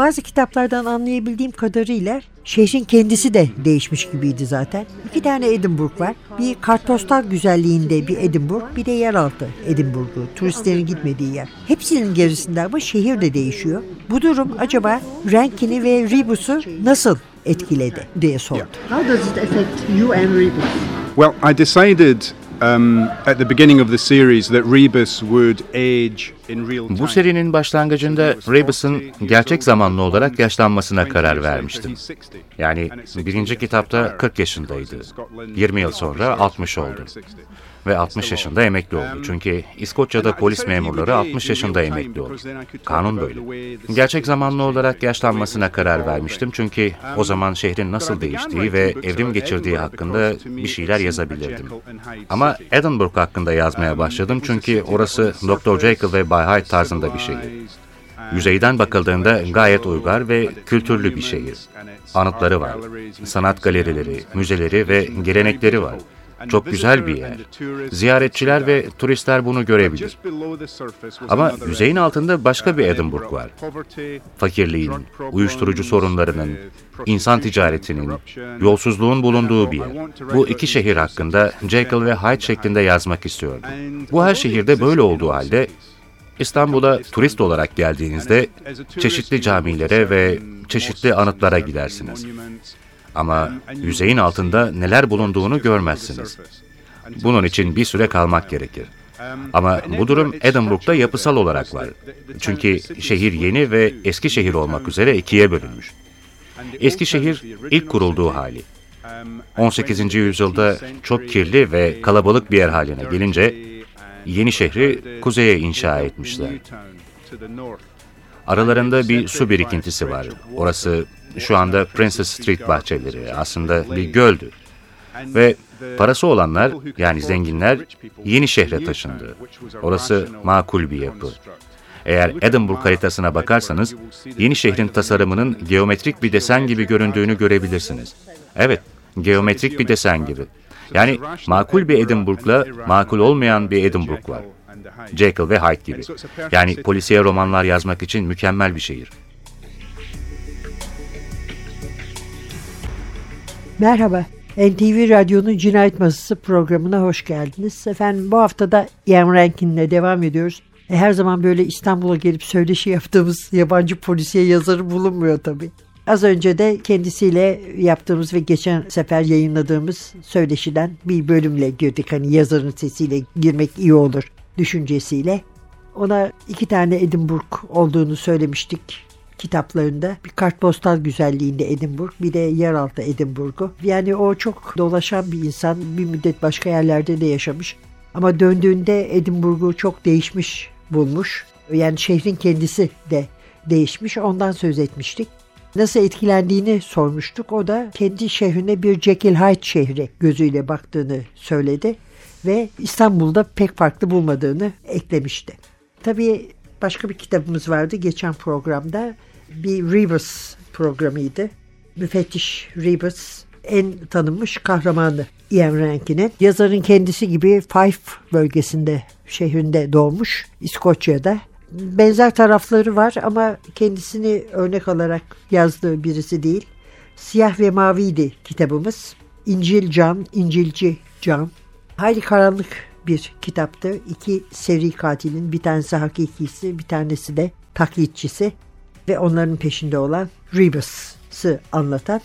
Bazı kitaplardan anlayabildiğim kadarıyla şehrin kendisi de değişmiş gibiydi zaten. İki tane Edinburgh var. Bir kartpostal güzelliğinde bir Edinburgh, bir de yeraltı Edinburgh'u, turistlerin gitmediği yer. Hepsinin gerisinde ama şehir de değişiyor. Bu durum acaba Rankin'i ve Rebus'u nasıl etkiledi diye sordu. How does it affect you and Rebus? Well, I decided um, at the beginning of the series that Rebus would age in real time. Bu serinin başlangıcında Rebus'un gerçek zamanlı olarak yaşlanmasına karar vermiştim. Yani birinci kitapta 40 yaşındaydı. 20 yıl sonra 60 oldu. Ve 60 yaşında emekli oldu. Çünkü İskoçya'da polis memurları 60 yaşında emekli olur. Kanun böyle. Gerçek zamanlı olarak yaşlanmasına karar vermiştim. Çünkü o zaman şehrin nasıl değiştiği ve evrim geçirdiği hakkında bir şeyler yazabilirdim. Ama Edinburgh hakkında yazmaya başladım çünkü orası Dr. Jekyll ve Bay Hyde tarzında bir şehir. Yüzeyden bakıldığında gayet uygar ve kültürlü bir şehir. Anıtları var, sanat galerileri, müzeleri ve gelenekleri var. Çok güzel bir yer. Ziyaretçiler ve turistler bunu görebilir. Ama yüzeyin altında başka bir Edinburgh var. Fakirliğin, uyuşturucu sorunlarının, insan ticaretinin, yolsuzluğun bulunduğu bir yer. Bu iki şehir hakkında Jekyll ve Hyde şeklinde yazmak istiyordum. Bu her şehirde böyle olduğu halde İstanbul'a turist olarak geldiğinizde çeşitli camilere ve çeşitli anıtlara gidersiniz. Ama yüzeyin altında neler bulunduğunu görmezsiniz. Bunun için bir süre kalmak gerekir. Ama bu durum Edinburgh'da yapısal olarak var. Çünkü şehir yeni ve eski şehir olmak üzere ikiye bölünmüş. Eski şehir ilk kurulduğu hali. 18. yüzyılda çok kirli ve kalabalık bir yer haline gelince yeni şehri kuzeye inşa etmişler. Aralarında bir su birikintisi var. Orası şu anda Princess Street bahçeleri aslında bir göldü. Ve parası olanlar yani zenginler yeni şehre taşındı. Orası makul bir yapı. Eğer Edinburgh haritasına bakarsanız yeni şehrin tasarımının geometrik bir desen gibi göründüğünü görebilirsiniz. Evet, geometrik bir desen gibi. Yani makul bir Edinburgh'la makul olmayan bir Edinburgh var. Jekyll ve Hyde gibi. Yani polisiye romanlar yazmak için mükemmel bir şehir. Merhaba. NTV Radyo'nun Cinayet Masası programına hoş geldiniz. Efendim bu hafta da Ian Rankin'le devam ediyoruz. E, her zaman böyle İstanbul'a gelip söyleşi yaptığımız yabancı polisiye yazarı bulunmuyor tabii. Az önce de kendisiyle yaptığımız ve geçen sefer yayınladığımız söyleşiden bir bölümle girdik. Hani yazarın sesiyle girmek iyi olur düşüncesiyle. Ona iki tane Edinburgh olduğunu söylemiştik kitaplarında. Bir kartpostal güzelliğinde Edinburgh, bir de yeraltı Edinburgh'u. Yani o çok dolaşan bir insan. Bir müddet başka yerlerde de yaşamış. Ama döndüğünde Edinburgh'u çok değişmiş bulmuş. Yani şehrin kendisi de değişmiş. Ondan söz etmiştik. Nasıl etkilendiğini sormuştuk. O da kendi şehrine bir Jekyll Hyde şehri gözüyle baktığını söyledi ve İstanbul'da pek farklı bulmadığını eklemişti. Tabii başka bir kitabımız vardı geçen programda. Bir Rebus programıydı. Müfettiş Rebus en tanınmış kahramanı Ian Rankin'in. Yazarın kendisi gibi Fife bölgesinde, şehrinde doğmuş, İskoçya'da. Benzer tarafları var ama kendisini örnek alarak yazdığı birisi değil. Siyah ve Maviydi kitabımız. İncil Can, İncilci Can. Hayli karanlık bir kitaptı. İki seri katilin bir tanesi hakikisi, bir tanesi de taklitçisi ve onların peşinde olan Rebus'ı anlatan.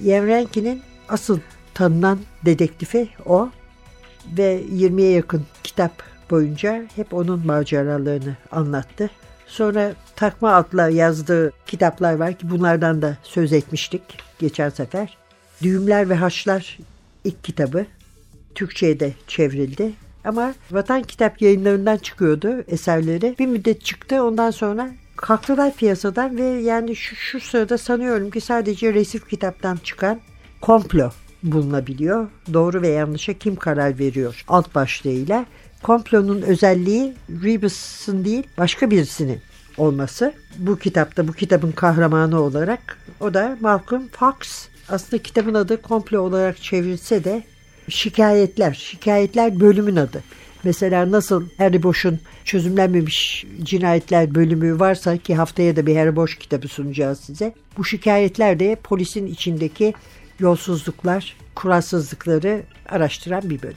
Rankin'in asıl tanınan dedektifi o ve 20'ye yakın kitap boyunca hep onun maceralarını anlattı. Sonra takma adla yazdığı kitaplar var ki bunlardan da söz etmiştik geçen sefer. Düğümler ve Haçlar ilk kitabı Türkçe'ye de çevrildi. Ama Vatan Kitap yayınlarından çıkıyordu eserleri. Bir müddet çıktı ondan sonra kalktılar piyasadan ve yani şu, şu sırada sanıyorum ki sadece resif kitaptan çıkan komplo bulunabiliyor. Doğru ve yanlışa kim karar veriyor alt başlığıyla komplonun özelliği Rebus'un değil başka birisinin olması. Bu kitapta bu kitabın kahramanı olarak o da Malcolm Fox. Aslında kitabın adı komplo olarak çevrilse de şikayetler, şikayetler bölümün adı. Mesela nasıl Harry Bosch'un çözümlenmemiş cinayetler bölümü varsa ki haftaya da bir Harry Bosch kitabı sunacağız size. Bu şikayetler de polisin içindeki yolsuzluklar, kuralsızlıkları araştıran bir bölüm.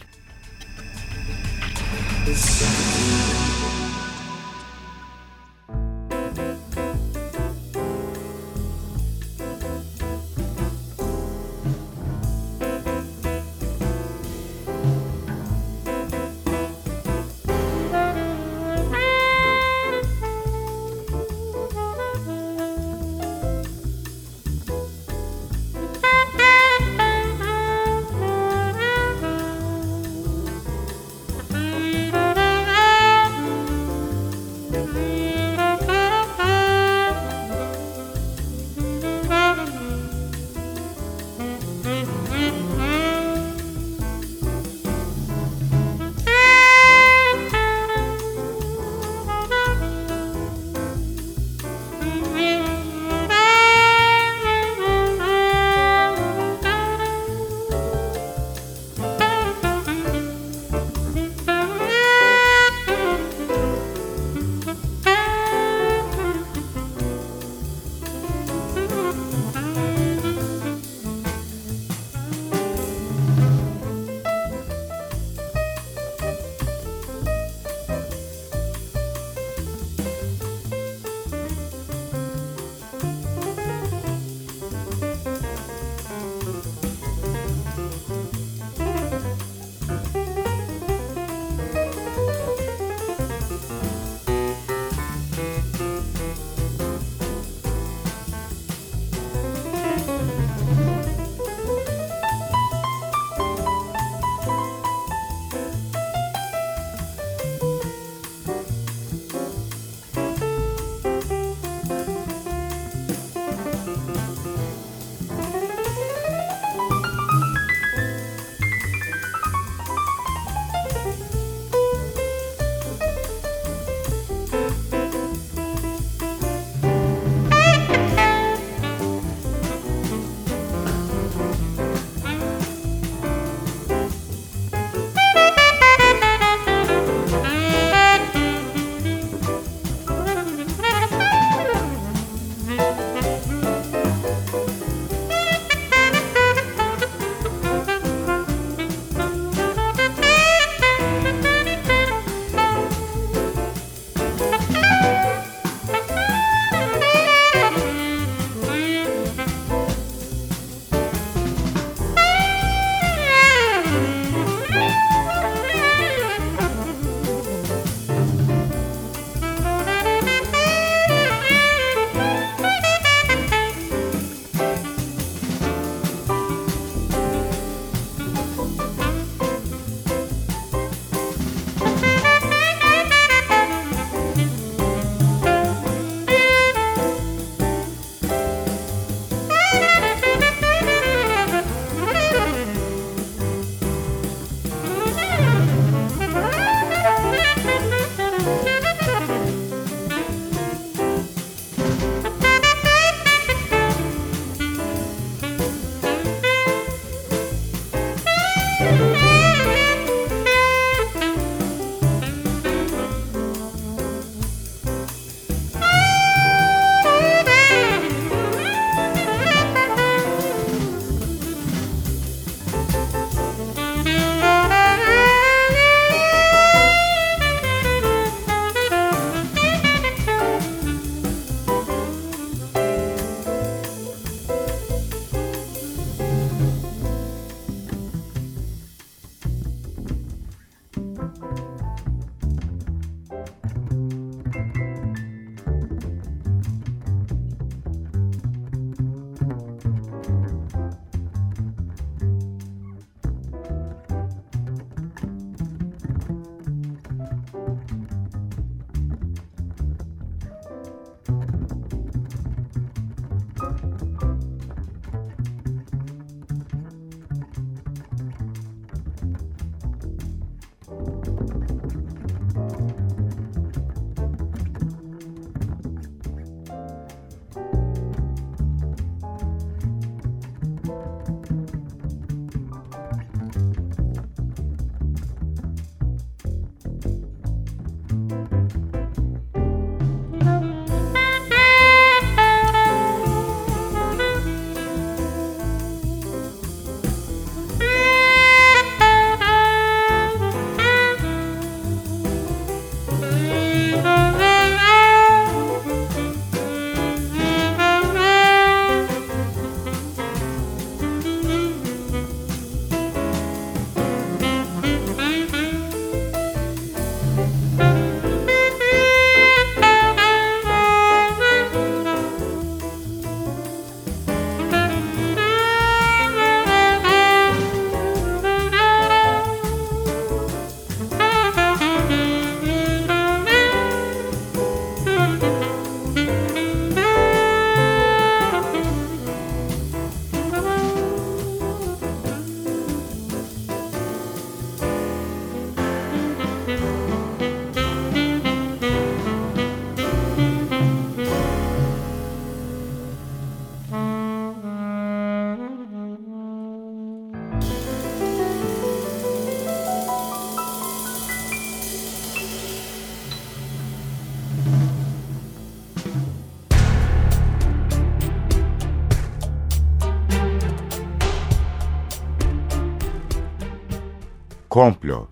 Komplo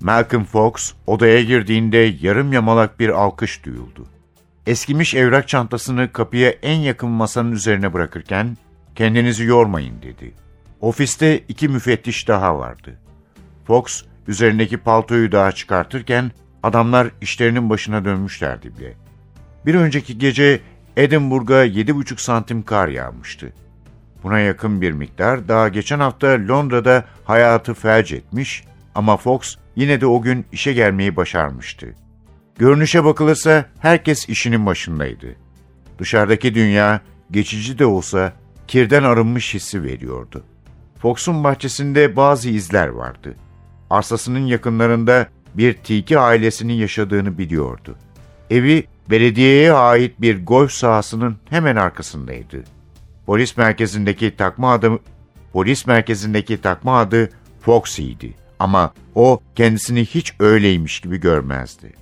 Malcolm Fox odaya girdiğinde yarım yamalak bir alkış duyuldu. Eskimiş evrak çantasını kapıya en yakın masanın üzerine bırakırken kendinizi yormayın dedi. Ofiste iki müfettiş daha vardı. Fox üzerindeki paltoyu daha çıkartırken adamlar işlerinin başına dönmüşlerdi bile. Bir önceki gece Edinburgh'a 7,5 santim kar yağmıştı. Buna yakın bir miktar daha geçen hafta Londra'da hayatı felç etmiş ama Fox yine de o gün işe gelmeyi başarmıştı. Görünüşe bakılırsa herkes işinin başındaydı. Dışarıdaki dünya geçici de olsa kirden arınmış hissi veriyordu. Fox'un bahçesinde bazı izler vardı. Arsasının yakınlarında bir tilki ailesinin yaşadığını biliyordu. Evi belediyeye ait bir golf sahasının hemen arkasındaydı. Polis merkezindeki takma adı polis merkezindeki takma adı Foxy'ydi ama o kendisini hiç öyleymiş gibi görmezdi.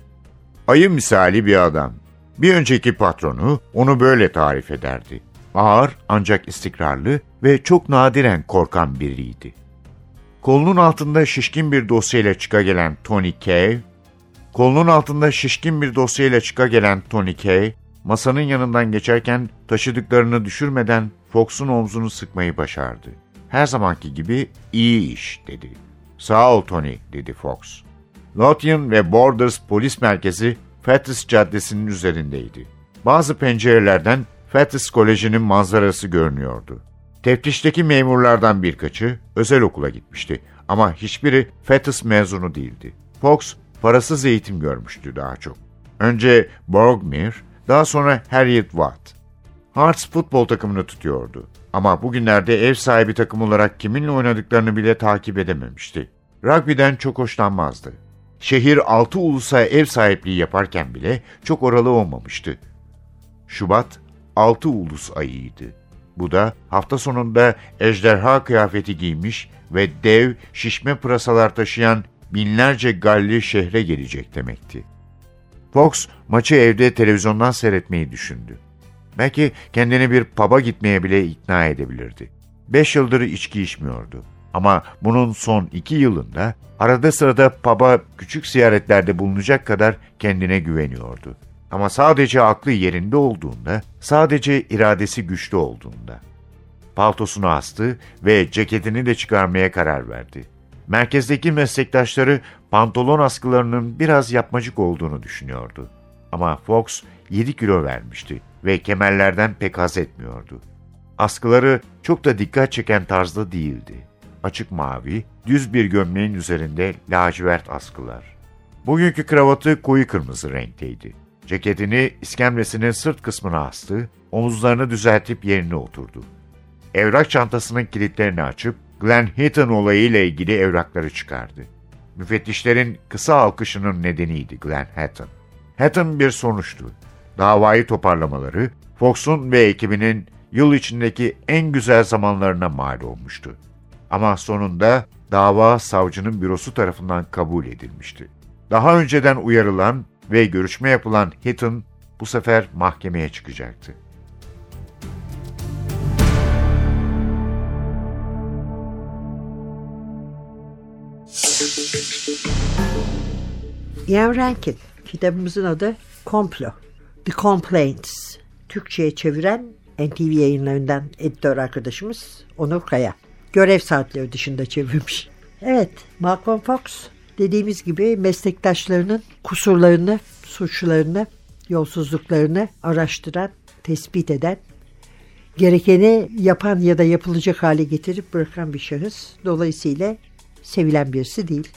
Ayı misali bir adam. Bir önceki patronu onu böyle tarif ederdi. Ağır ancak istikrarlı ve çok nadiren korkan biriydi. Kolunun altında şişkin bir dosyayla çıka gelen Tony Cave, kolunun altında şişkin bir dosyayla çıka gelen Tony Cave, masanın yanından geçerken taşıdıklarını düşürmeden Fox'un omzunu sıkmayı başardı. Her zamanki gibi iyi iş dedi. Sağ ol Tony dedi Fox. Lothian ve Borders polis merkezi Fettes Caddesi'nin üzerindeydi. Bazı pencerelerden Fettes Koleji'nin manzarası görünüyordu. Teftişteki memurlardan birkaçı özel okula gitmişti ama hiçbiri Fettes mezunu değildi. Fox parasız eğitim görmüştü daha çok. Önce Borgmere, daha sonra Harriet Watt. Hearts futbol takımını tutuyordu. Ama bugünlerde ev sahibi takım olarak kiminle oynadıklarını bile takip edememişti. Rugby'den çok hoşlanmazdı. Şehir altı ulusa ev sahipliği yaparken bile çok oralı olmamıştı. Şubat altı ulus ayıydı. Bu da hafta sonunda ejderha kıyafeti giymiş ve dev şişme pırasalar taşıyan binlerce Galli şehre gelecek demekti. Fox maçı evde televizyondan seyretmeyi düşündü. Belki kendini bir pub'a gitmeye bile ikna edebilirdi. Beş yıldır içki içmiyordu. Ama bunun son iki yılında arada sırada pub'a küçük ziyaretlerde bulunacak kadar kendine güveniyordu. Ama sadece aklı yerinde olduğunda, sadece iradesi güçlü olduğunda. Paltosunu astı ve ceketini de çıkarmaya karar verdi. Merkezdeki meslektaşları pantolon askılarının biraz yapmacık olduğunu düşünüyordu. Ama Fox 7 kilo vermişti ve kemerlerden pek haz etmiyordu. Askıları çok da dikkat çeken tarzda değildi. Açık mavi, düz bir gömleğin üzerinde lacivert askılar. Bugünkü kravatı koyu kırmızı renkteydi. Ceketini iskemlesinin sırt kısmına astı, omuzlarını düzeltip yerine oturdu. Evrak çantasının kilitlerini açıp Glenn Heaton olayıyla ilgili evrakları çıkardı. Müfettişlerin kısa alkışının nedeniydi Glenn Hatton. Hatton bir sonuçtu. Davayı toparlamaları Fox'un ve ekibinin yıl içindeki en güzel zamanlarına mal olmuştu. Ama sonunda dava savcının bürosu tarafından kabul edilmişti. Daha önceden uyarılan ve görüşme yapılan Hitton bu sefer mahkemeye çıkacaktı. Ian Rankin kitabımızın adı Komplo. The Complaints. Türkçe'ye çeviren NTV yayınlarından editör arkadaşımız Onur Kaya. Görev saatleri dışında çevirmiş. Evet, Malcolm Fox dediğimiz gibi meslektaşlarının kusurlarını, suçlarını, yolsuzluklarını araştıran, tespit eden, gerekeni yapan ya da yapılacak hale getirip bırakan bir şahıs. Dolayısıyla sevilen birisi değil.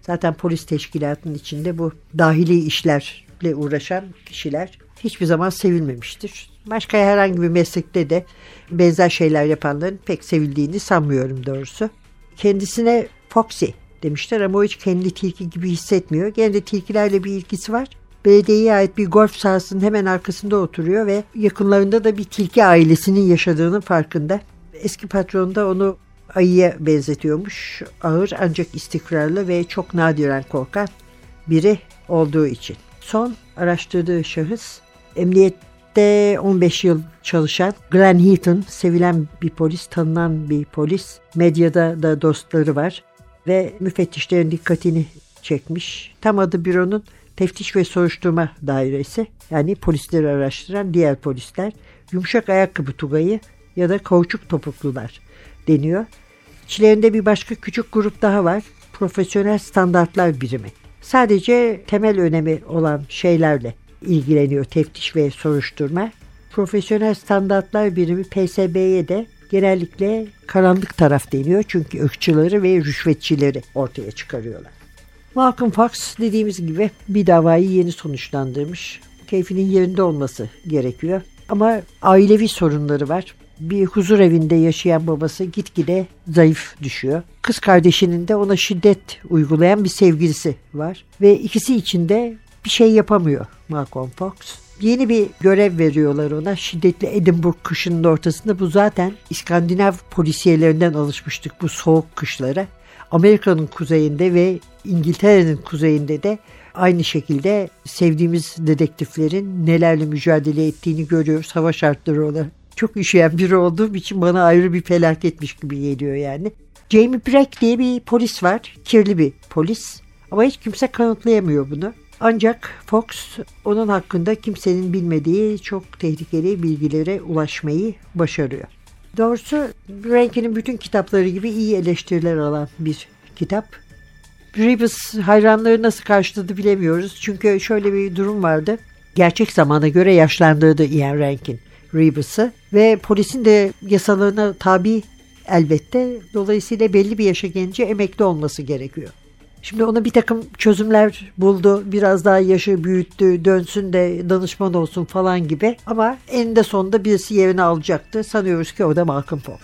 Zaten polis teşkilatının içinde bu dahili işlerle uğraşan kişiler hiçbir zaman sevilmemiştir. Başka herhangi bir meslekte de benzer şeyler yapanların pek sevildiğini sanmıyorum doğrusu. Kendisine Foxy demişler ama o hiç kendi tilki gibi hissetmiyor. Gene de tilkilerle bir ilgisi var. Belediyeye ait bir golf sahasının hemen arkasında oturuyor ve yakınlarında da bir tilki ailesinin yaşadığının farkında. Eski patron da onu ayıya benzetiyormuş. Ağır ancak istikrarlı ve çok nadiren korkan biri olduğu için. Son araştırdığı şahıs emniyette 15 yıl çalışan Glenn Heaton, sevilen bir polis, tanınan bir polis. Medyada da dostları var. ve müfettişlerin dikkatini çekmiş. Tam adı büronun teftiş ve soruşturma dairesi yani polisleri araştıran diğer polisler yumuşak ayakkabı tugayı ya da kauçuk topuklular deniyor. İçlerinde bir başka küçük grup daha var. Profesyonel standartlar birimi. Sadece temel önemi olan şeylerle ilgileniyor teftiş ve soruşturma. Profesyonel standartlar birimi PSB'ye de genellikle karanlık taraf deniyor. Çünkü ırkçıları ve rüşvetçileri ortaya çıkarıyorlar. Malcolm Fox dediğimiz gibi bir davayı yeni sonuçlandırmış. Keyfinin yerinde olması gerekiyor. Ama ailevi sorunları var. Bir huzur evinde yaşayan babası gitgide zayıf düşüyor. Kız kardeşinin de ona şiddet uygulayan bir sevgilisi var. Ve ikisi içinde bir şey yapamıyor Malcolm Fox. Yeni bir görev veriyorlar ona. Şiddetli Edinburgh kışının ortasında. Bu zaten İskandinav polisiyelerinden alışmıştık bu soğuk kışlara. Amerika'nın kuzeyinde ve İngiltere'nin kuzeyinde de aynı şekilde sevdiğimiz dedektiflerin nelerle mücadele ettiğini görüyoruz hava şartları olarak. Çok üşüyen biri olduğum için bana ayrı bir felaketmiş gibi geliyor yani. Jamie Breck diye bir polis var. Kirli bir polis. Ama hiç kimse kanıtlayamıyor bunu. Ancak Fox onun hakkında kimsenin bilmediği çok tehlikeli bilgilere ulaşmayı başarıyor. Doğrusu Rankin'in bütün kitapları gibi iyi eleştiriler alan bir kitap. Rebus hayranları nasıl karşıladı bilemiyoruz. Çünkü şöyle bir durum vardı. Gerçek zamana göre yaşlandırdı Ian Rankin Rebus'ı ve polisin de yasalarına tabi elbette. Dolayısıyla belli bir yaşa gelince emekli olması gerekiyor. Şimdi ona bir takım çözümler buldu. Biraz daha yaşı büyüttü, dönsün de danışman olsun falan gibi. Ama eninde sonunda birisi yerini alacaktı. Sanıyoruz ki o da Malcolm Fox.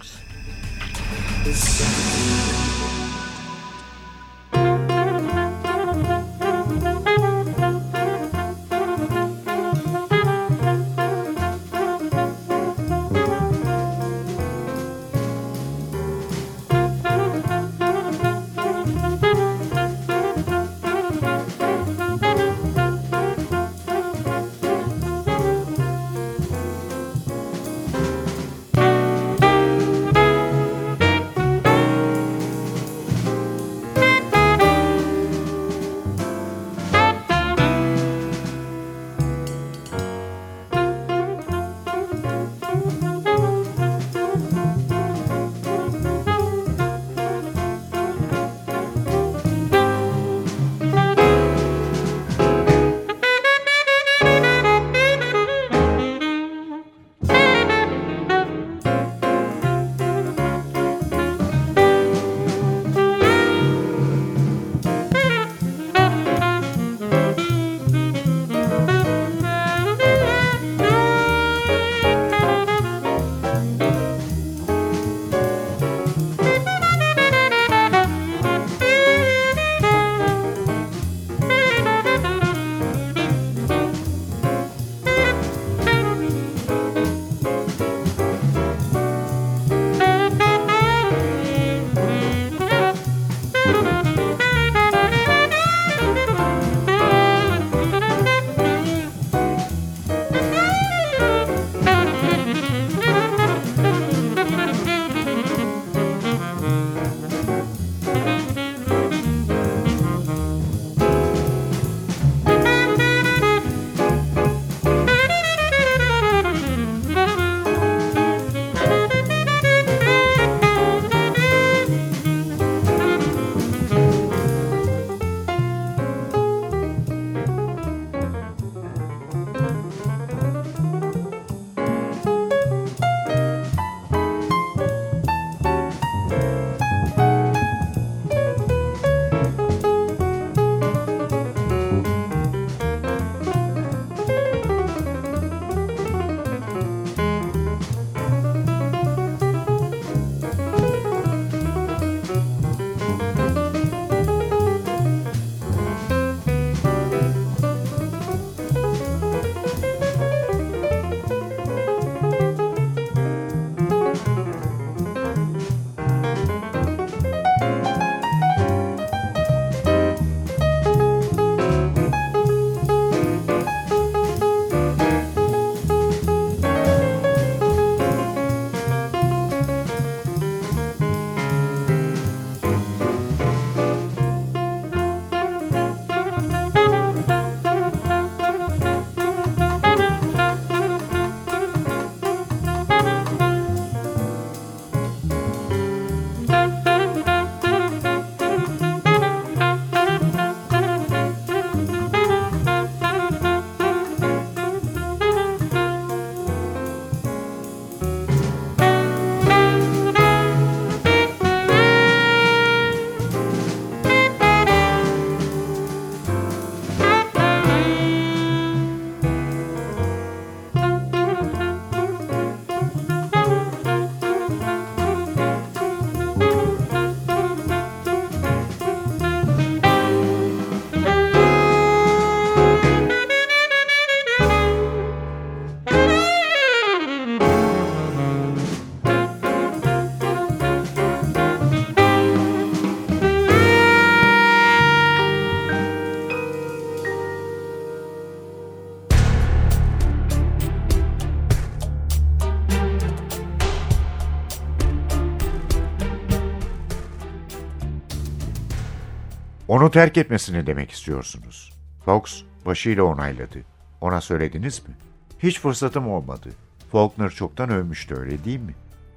Onu terk etmesini demek istiyorsunuz. Fox başıyla onayladı. Ona söylediniz mi? Hiç fırsatım olmadı. Faulkner çoktan ölmüştü öyle değil mi?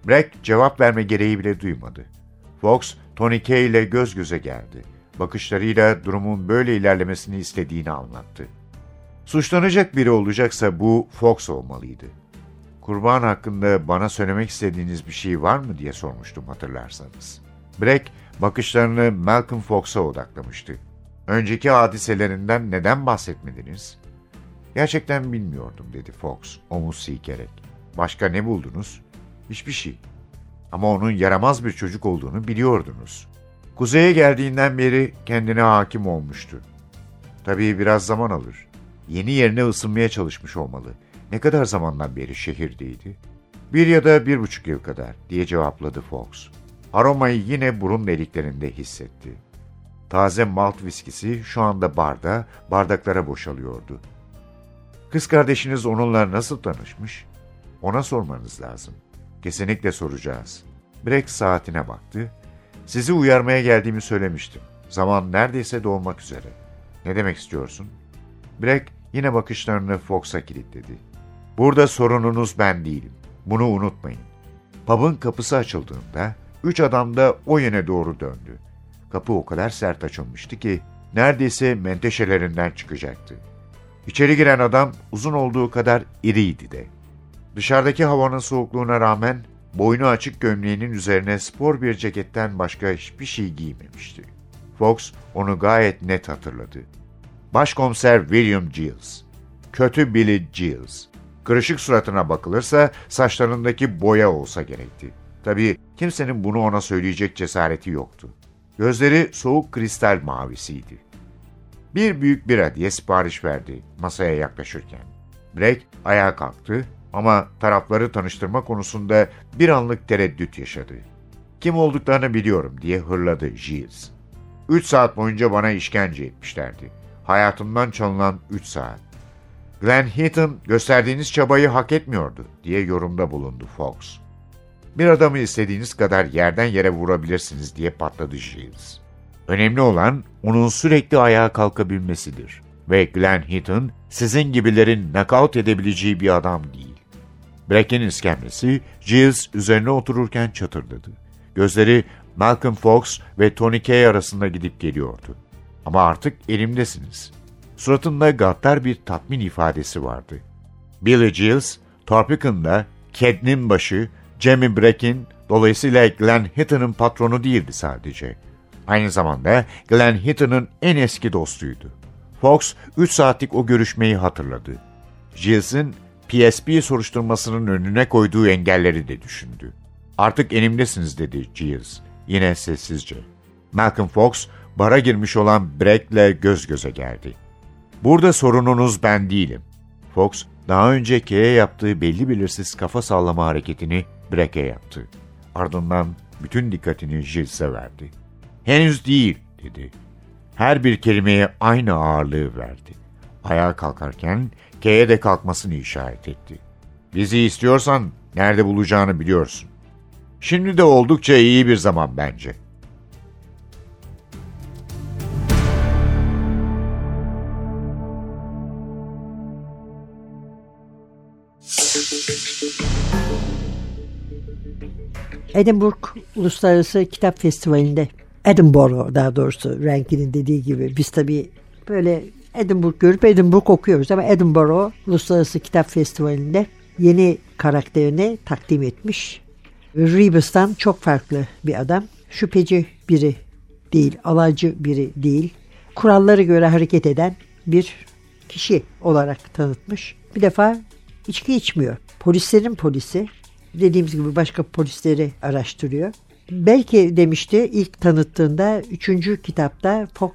Breck cevap verme gereği bile duymadı. Fox, Tony Kay ile göz göze geldi. Bakışlarıyla durumun böyle ilerlemesini istediğini anlattı. Suçlanacak biri olacaksa bu Fox olmalıydı. Kurban hakkında bana söylemek istediğiniz bir şey var mı diye sormuştum hatırlarsanız. Breck bakışlarını Malcolm Fox'a odaklamıştı. Önceki hadiselerinden neden bahsetmediniz? Gerçekten bilmiyordum dedi Fox omuz silkerek. Başka ne buldunuz? Hiçbir şey. Ama onun yaramaz bir çocuk olduğunu biliyordunuz. Kuzeye geldiğinden beri kendine hakim olmuştu. Tabii biraz zaman alır. Yeni yerine ısınmaya çalışmış olmalı. Ne kadar zamandan beri şehirdeydi? Bir ya da bir buçuk yıl kadar diye cevapladı Fox. Aromayı yine burun deliklerinde hissetti. Taze malt viskisi şu anda barda, bardaklara boşalıyordu. Kız kardeşiniz onunla nasıl tanışmış? Ona sormanız lazım. Kesinlikle soracağız. Breck saatine baktı. Sizi uyarmaya geldiğimi söylemiştim. Zaman neredeyse dolmak üzere. Ne demek istiyorsun? Breck yine bakışlarını Fox'a kilitledi. Burada sorununuz ben değilim. Bunu unutmayın. Pub'ın kapısı açıldığında üç adam da o yöne doğru döndü. Kapı o kadar sert açılmıştı ki neredeyse menteşelerinden çıkacaktı. İçeri giren adam uzun olduğu kadar iriydi de. Dışarıdaki havanın soğukluğuna rağmen boynu açık gömleğinin üzerine spor bir ceketten başka hiçbir şey giymemişti. Fox onu gayet net hatırladı. Başkomiser William Giles. Kötü Billy Giles. Kırışık suratına bakılırsa saçlarındaki boya olsa gerekti. Tabii kimsenin bunu ona söyleyecek cesareti yoktu. Gözleri soğuk kristal mavisiydi. Bir büyük bira diye sipariş verdi masaya yaklaşırken. Blake ayağa kalktı ama tarafları tanıştırma konusunda bir anlık tereddüt yaşadı. Kim olduklarını biliyorum diye hırladı Giles. Üç saat boyunca bana işkence etmişlerdi. Hayatımdan çalınan üç saat. Glenn Heaton gösterdiğiniz çabayı hak etmiyordu diye yorumda bulundu Fox. Bir adamı istediğiniz kadar yerden yere vurabilirsiniz diye patladı Giles. Önemli olan onun sürekli ayağa kalkabilmesidir. Ve Glenn Heaton sizin gibilerin nakavt edebileceği bir adam değil. Breck'in iskemlesi Giles üzerine otururken çatırdadı. Gözleri Malcolm Fox ve Tony Kay arasında gidip geliyordu. Ama artık elimdesiniz. Suratında gaddar bir tatmin ifadesi vardı. Billy Giles, Torpican'da Ked'nin başı, Jamie Breck'in, dolayısıyla Glenn Heaton'ın patronu değildi sadece. Aynı zamanda Glenn Heaton'ın en eski dostuydu. Fox 3 saatlik o görüşmeyi hatırladı. Gilles'in PSP soruşturmasının önüne koyduğu engelleri de düşündü. Artık elimdesiniz dedi Giles, yine sessizce. Malcolm Fox, bara girmiş olan Breck'le göz göze geldi. Burada sorununuz ben değilim. Fox, daha önce K'ye yaptığı belli belirsiz kafa sallama hareketini Breck'e yaptı. Ardından bütün dikkatini Gilles'e verdi. Henüz değil, dedi. Her bir kelimeye aynı ağırlığı verdi. Ayağa kalkarken K'ye de kalkmasını işaret etti. Bizi istiyorsan nerede bulacağını biliyorsun. Şimdi de oldukça iyi bir zaman bence. Edinburgh Uluslararası Kitap Festivali'nde Edinburgh daha doğrusu Rankin'in dediği gibi biz tabii böyle Edinburgh görüp Edinburgh okuyoruz ama Edinburgh Uluslararası Kitap Festivali'nde yeni karakterini takdim etmiş. Rebus'tan çok farklı bir adam. Şüpheci biri değil, alaycı biri değil. Kurallara göre hareket eden bir kişi olarak tanıtmış. Bir defa içki içmiyor. Polislerin polisi. Dediğimiz gibi başka polisleri araştırıyor. Belki demişti ilk tanıttığında üçüncü kitapta Fox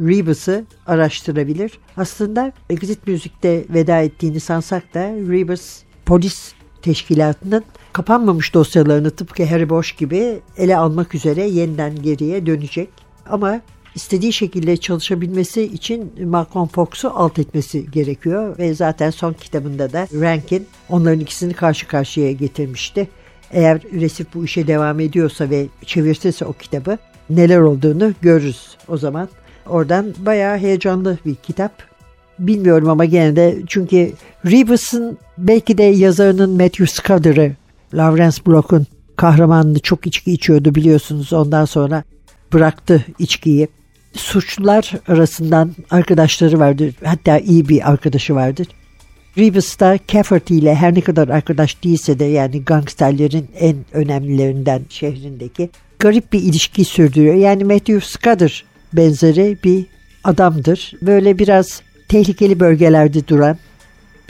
Rebus'ı araştırabilir. Aslında Exit Müzik'te veda ettiğini sansak da Rebus polis teşkilatının kapanmamış dosyalarını tıpkı Harry Bosch gibi ele almak üzere yeniden geriye dönecek. Ama istediği şekilde çalışabilmesi için Malcolm Fox'u alt etmesi gerekiyor ve zaten son kitabında da Rankin onların ikisini karşı karşıya getirmişti. Eğer Resif bu işe devam ediyorsa ve çevirse o kitabı neler olduğunu görürüz o zaman. Oradan bayağı heyecanlı bir kitap. Bilmiyorum ama gene de çünkü Rebus'un belki de yazarının Matthew Scudder'ı, Lawrence Block'un kahramanını çok içki içiyordu biliyorsunuz. Ondan sonra bıraktı içkiyi. Suçlular arasından arkadaşları vardır. Hatta iyi bir arkadaşı vardır. Rebus da Cafferty ile her ne kadar arkadaş değilse de yani gangsterlerin en önemlilerinden şehrindeki garip bir ilişki sürdürüyor. Yani Matthew Scudder benzeri bir adamdır. Böyle biraz tehlikeli bölgelerde duran,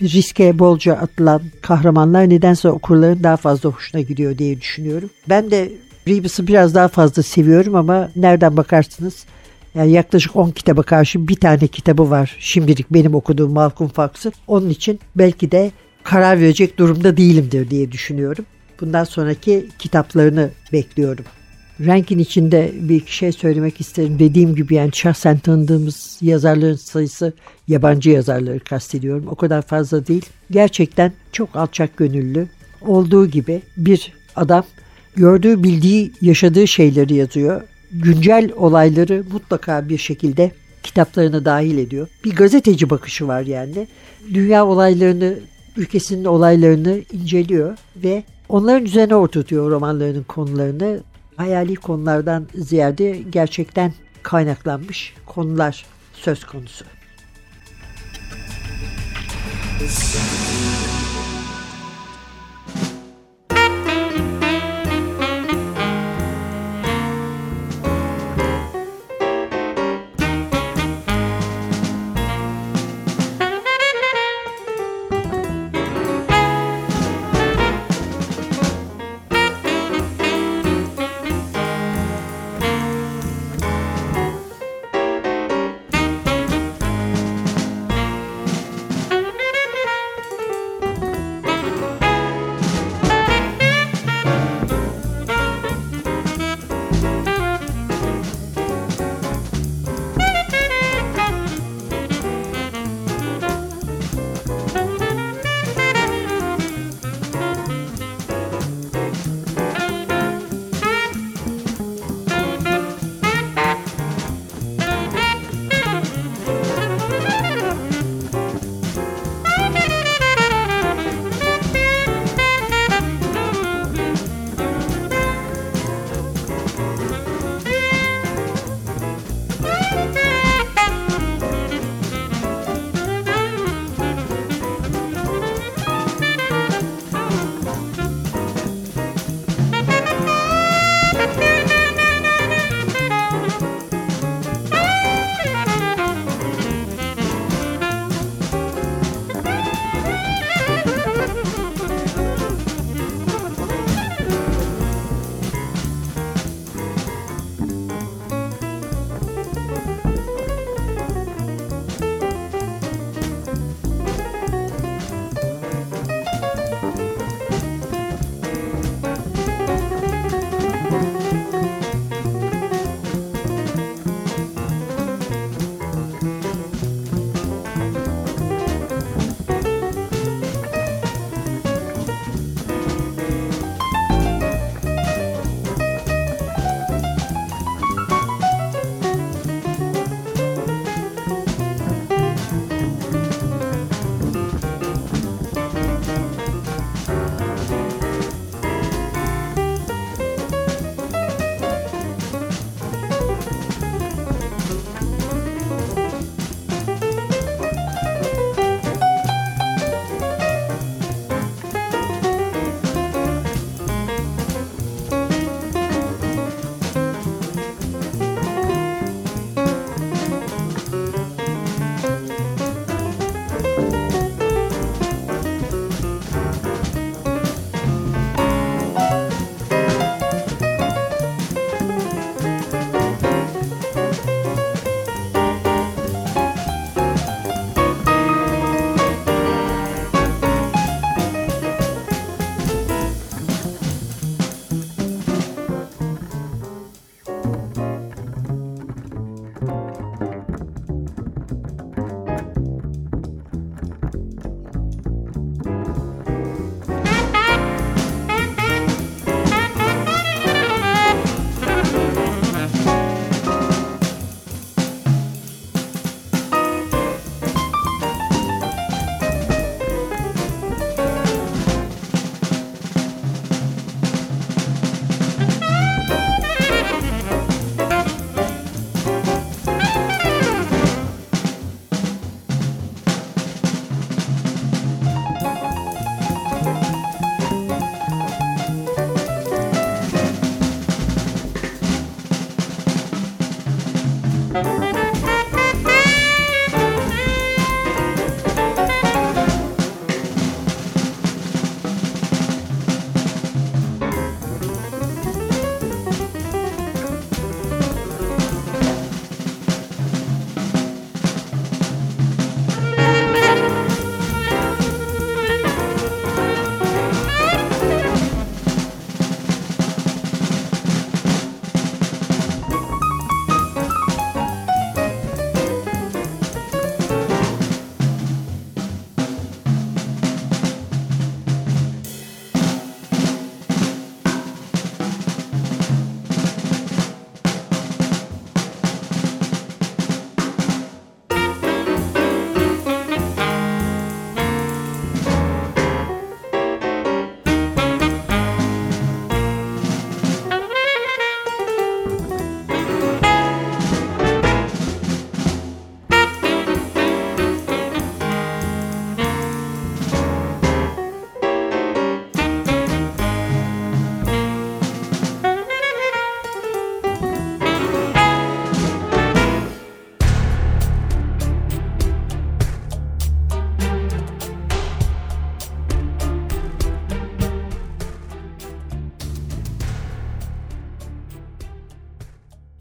riske bolca atılan kahramanlar nedense okurların daha fazla hoşuna gidiyor diye düşünüyorum. Ben de Rebus'u biraz daha fazla seviyorum ama nereden bakarsınız yani yaklaşık 10 kitaba karşı bir tane kitabı var. Şimdilik benim okuduğum Malcolm Fox'ın. Onun için belki de karar verecek durumda değilimdir diye düşünüyorum. Bundan sonraki kitaplarını bekliyorum. Rankin içinde bir şey söylemek isterim. Dediğim gibi yani şahsen tanıdığımız yazarların sayısı yabancı yazarları kastediyorum. O kadar fazla değil. Gerçekten çok alçak gönüllü. Olduğu gibi bir adam gördüğü, bildiği, yaşadığı şeyleri yazıyor. Güncel olayları mutlaka bir şekilde kitaplarına dahil ediyor. Bir gazeteci bakışı var yani. Dünya olaylarını, ülkesinin olaylarını inceliyor ve onların üzerine oturtuyor romanlarının konularını hayali konulardan ziyade gerçekten kaynaklanmış konular söz konusu.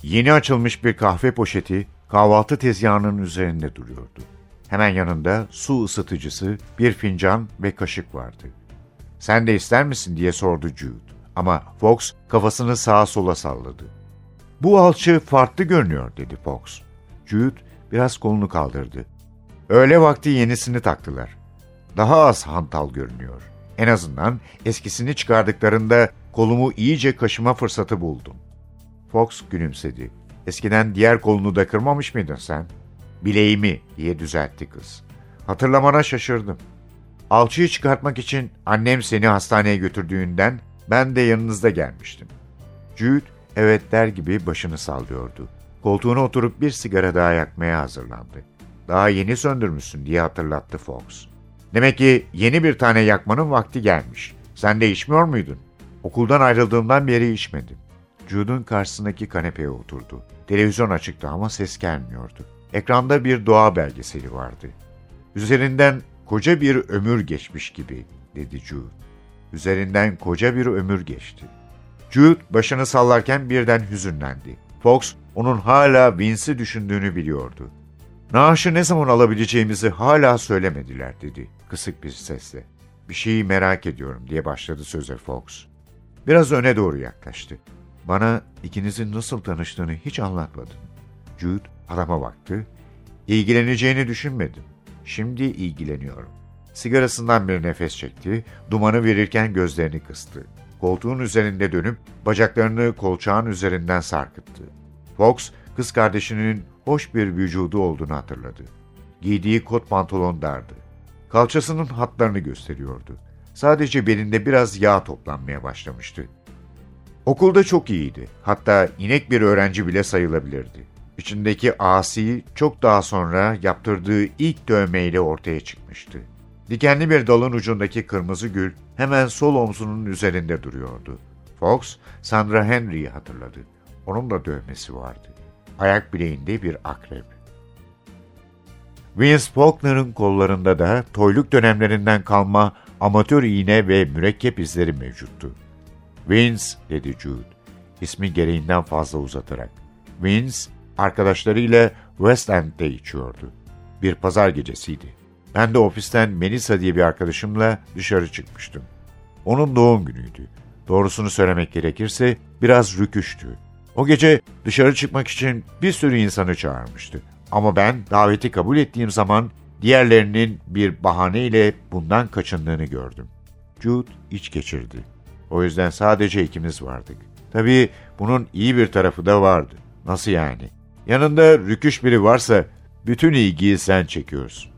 Yeni açılmış bir kahve poşeti kahvaltı tezgahının üzerinde duruyordu. Hemen yanında su ısıtıcısı, bir fincan ve kaşık vardı. Sen de ister misin diye sordu Jude. Ama Fox kafasını sağa sola salladı. Bu alçı farklı görünüyor dedi Fox. Jude biraz kolunu kaldırdı. Öğle vakti yenisini taktılar. Daha az hantal görünüyor. En azından eskisini çıkardıklarında kolumu iyice kaşıma fırsatı buldum. Fox gülümsedi. Eskiden diğer kolunu da kırmamış mıydın sen? Bileğimi diye düzeltti kız. Hatırlamana şaşırdım. Alçıyı çıkartmak için annem seni hastaneye götürdüğünden ben de yanınızda gelmiştim. Jude evet der gibi başını sallıyordu. Koltuğuna oturup bir sigara daha yakmaya hazırlandı. Daha yeni söndürmüşsün diye hatırlattı Fox. Demek ki yeni bir tane yakmanın vakti gelmiş. Sen de içmiyor muydun? Okuldan ayrıldığımdan beri içmedim. Jude'un karşısındaki kanepeye oturdu. Televizyon açıktı ama ses gelmiyordu. Ekranda bir doğa belgeseli vardı. Üzerinden koca bir ömür geçmiş gibi, dedi Jude. Üzerinden koca bir ömür geçti. Jude başını sallarken birden hüzünlendi. Fox, onun hala Vince'i düşündüğünü biliyordu. Naaşı ne zaman alabileceğimizi hala söylemediler, dedi kısık bir sesle. Bir şeyi merak ediyorum diye başladı söze Fox. Biraz öne doğru yaklaştı. Bana ikinizin nasıl tanıştığını hiç anlatmadın. Jude adama baktı. İlgileneceğini düşünmedim. Şimdi ilgileniyorum. Sigarasından bir nefes çekti, dumanı verirken gözlerini kıstı. Koltuğun üzerinde dönüp bacaklarını kolçağın üzerinden sarkıttı. Fox, kız kardeşinin hoş bir vücudu olduğunu hatırladı. Giydiği kot pantolon dardı. Kalçasının hatlarını gösteriyordu. Sadece belinde biraz yağ toplanmaya başlamıştı. Okulda çok iyiydi. Hatta inek bir öğrenci bile sayılabilirdi. İçindeki asi çok daha sonra yaptırdığı ilk dövmeyle ortaya çıkmıştı. Dikenli bir dalın ucundaki kırmızı gül hemen sol omzunun üzerinde duruyordu. Fox, Sandra Henry'i hatırladı. Onun da dövmesi vardı. Ayak bileğinde bir akrep. Vince Faulkner'ın kollarında da toyluk dönemlerinden kalma amatör iğne ve mürekkep izleri mevcuttu. Vince, dedi Jude, ismi gereğinden fazla uzatarak. Vince, arkadaşlarıyla West End'de içiyordu. Bir pazar gecesiydi. Ben de ofisten Melissa diye bir arkadaşımla dışarı çıkmıştım. Onun doğum günüydü. Doğrusunu söylemek gerekirse biraz rüküştü. O gece dışarı çıkmak için bir sürü insanı çağırmıştı. Ama ben daveti kabul ettiğim zaman diğerlerinin bir bahaneyle bundan kaçındığını gördüm. Jude iç geçirdi. O yüzden sadece ikimiz vardık. Tabii bunun iyi bir tarafı da vardı. Nasıl yani? Yanında rüküş biri varsa bütün ilgiyi sen çekiyorsun.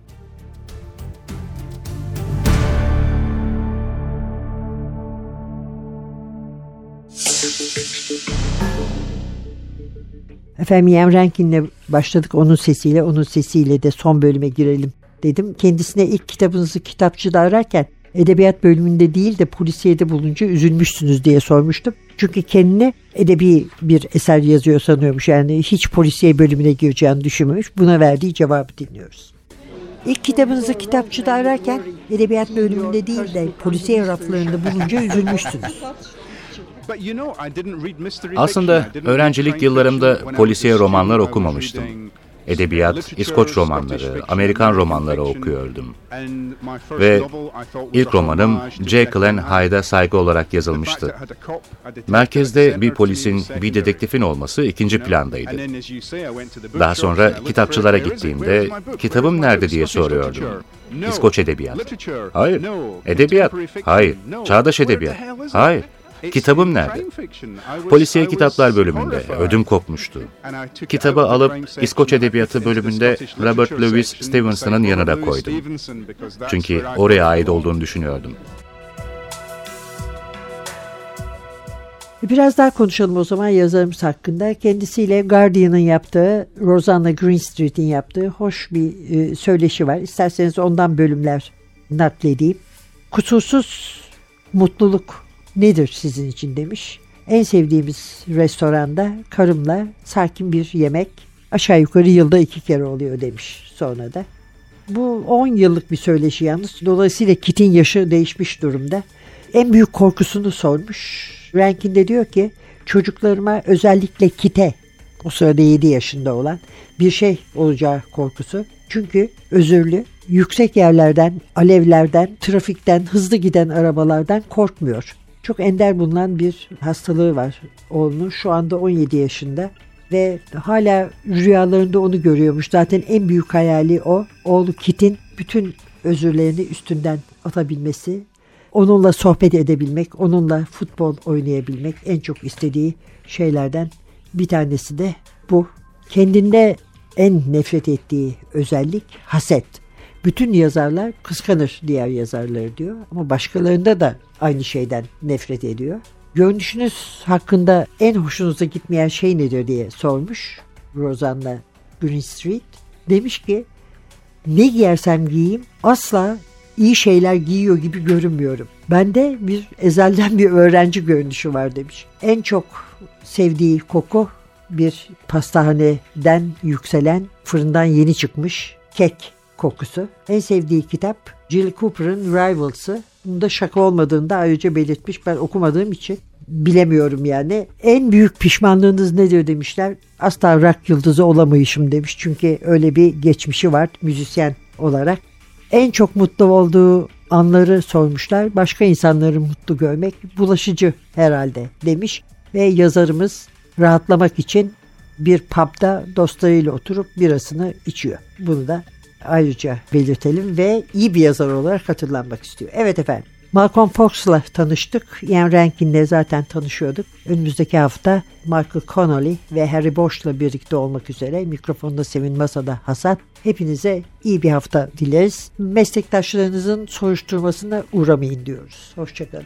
Efendim Yem Rankin'le başladık onun sesiyle, onun sesiyle de son bölüme girelim dedim. Kendisine ilk kitabınızı kitapçıda ararken edebiyat bölümünde değil de polisiyede bulunca üzülmüşsünüz diye sormuştum. Çünkü kendini edebi bir eser yazıyor sanıyormuş. Yani hiç polisiye bölümüne gireceğini düşünmemiş. Buna verdiği cevabı dinliyoruz. İlk kitabınızı kitapçıda ararken edebiyat bölümünde değil de polisiye raflarında bulunca üzülmüştünüz. Aslında öğrencilik yıllarımda polisiye romanlar okumamıştım. Edebiyat, İskoç romanları, Amerikan romanları okuyordum. Ve ilk romanım Jekyll and Hyde'a saygı olarak yazılmıştı. Merkezde bir polisin, bir dedektifin olması ikinci plandaydı. Daha sonra kitapçılara gittiğimde kitabım nerede diye soruyordum. İskoç edebiyat. Hayır. Edebiyat. Hayır. Çağdaş edebiyat. Hayır. Kitabım nerede? Polisiye kitaplar bölümünde ödüm kopmuştu. Kitabı alıp İskoç Edebiyatı bölümünde Robert Louis Stevenson'ın yanına koydum. Çünkü oraya ait olduğunu düşünüyordum. Biraz daha konuşalım o zaman yazarımız hakkında. Kendisiyle Guardian'ın yaptığı, Rosanna Greenstreet'in yaptığı hoş bir e, söyleşi var. İsterseniz ondan bölümler nakledeyim. Kusursuz mutluluk nedir sizin için demiş. En sevdiğimiz restoranda karımla sakin bir yemek aşağı yukarı yılda iki kere oluyor demiş sonra da. Bu 10 yıllık bir söyleşi yalnız. Dolayısıyla Kit'in yaşı değişmiş durumda. En büyük korkusunu sormuş. Rankin de diyor ki çocuklarıma özellikle Kit'e o sırada 7 yaşında olan bir şey olacağı korkusu. Çünkü özürlü, yüksek yerlerden, alevlerden, trafikten, hızlı giden arabalardan korkmuyor. Çok ender bulunan bir hastalığı var oğlunun. Şu anda 17 yaşında ve hala rüyalarında onu görüyormuş. Zaten en büyük hayali o. Oğlu Kit'in bütün özürlerini üstünden atabilmesi, onunla sohbet edebilmek, onunla futbol oynayabilmek en çok istediği şeylerden bir tanesi de bu. Kendinde en nefret ettiği özellik haset. Bütün yazarlar kıskanır diğer yazarları diyor ama başkalarında da aynı şeyden nefret ediyor. Görünüşünüz hakkında en hoşunuza gitmeyen şey nedir diye sormuş Rosanna Greenstreet. Demiş ki ne giyersem giyeyim asla iyi şeyler giyiyor gibi görünmüyorum. Bende bir ezelden bir öğrenci görünüşü var demiş. En çok sevdiği koku bir pastahaneden yükselen fırından yeni çıkmış kek kokusu. En sevdiği kitap Jill Cooper'ın Rivals'ı. Bunda şaka olmadığını da ayrıca belirtmiş. Ben okumadığım için bilemiyorum yani. En büyük pişmanlığınız nedir demişler. Asla rock yıldızı olamayışım demiş. Çünkü öyle bir geçmişi var müzisyen olarak. En çok mutlu olduğu anları sormuşlar. Başka insanları mutlu görmek bulaşıcı herhalde demiş. Ve yazarımız rahatlamak için bir pub'da dostlarıyla oturup birasını içiyor. Bunu da ayrıca belirtelim ve iyi bir yazar olarak hatırlanmak istiyor. Evet efendim. Malcolm Fox'la tanıştık. Ian Rankin'le zaten tanışıyorduk. Önümüzdeki hafta Michael Connolly ve Harry Bosch'la birlikte olmak üzere mikrofonda Sevin Masa'da Hasan. Hepinize iyi bir hafta dileriz. Meslektaşlarınızın soruşturmasına uğramayın diyoruz. Hoşçakalın.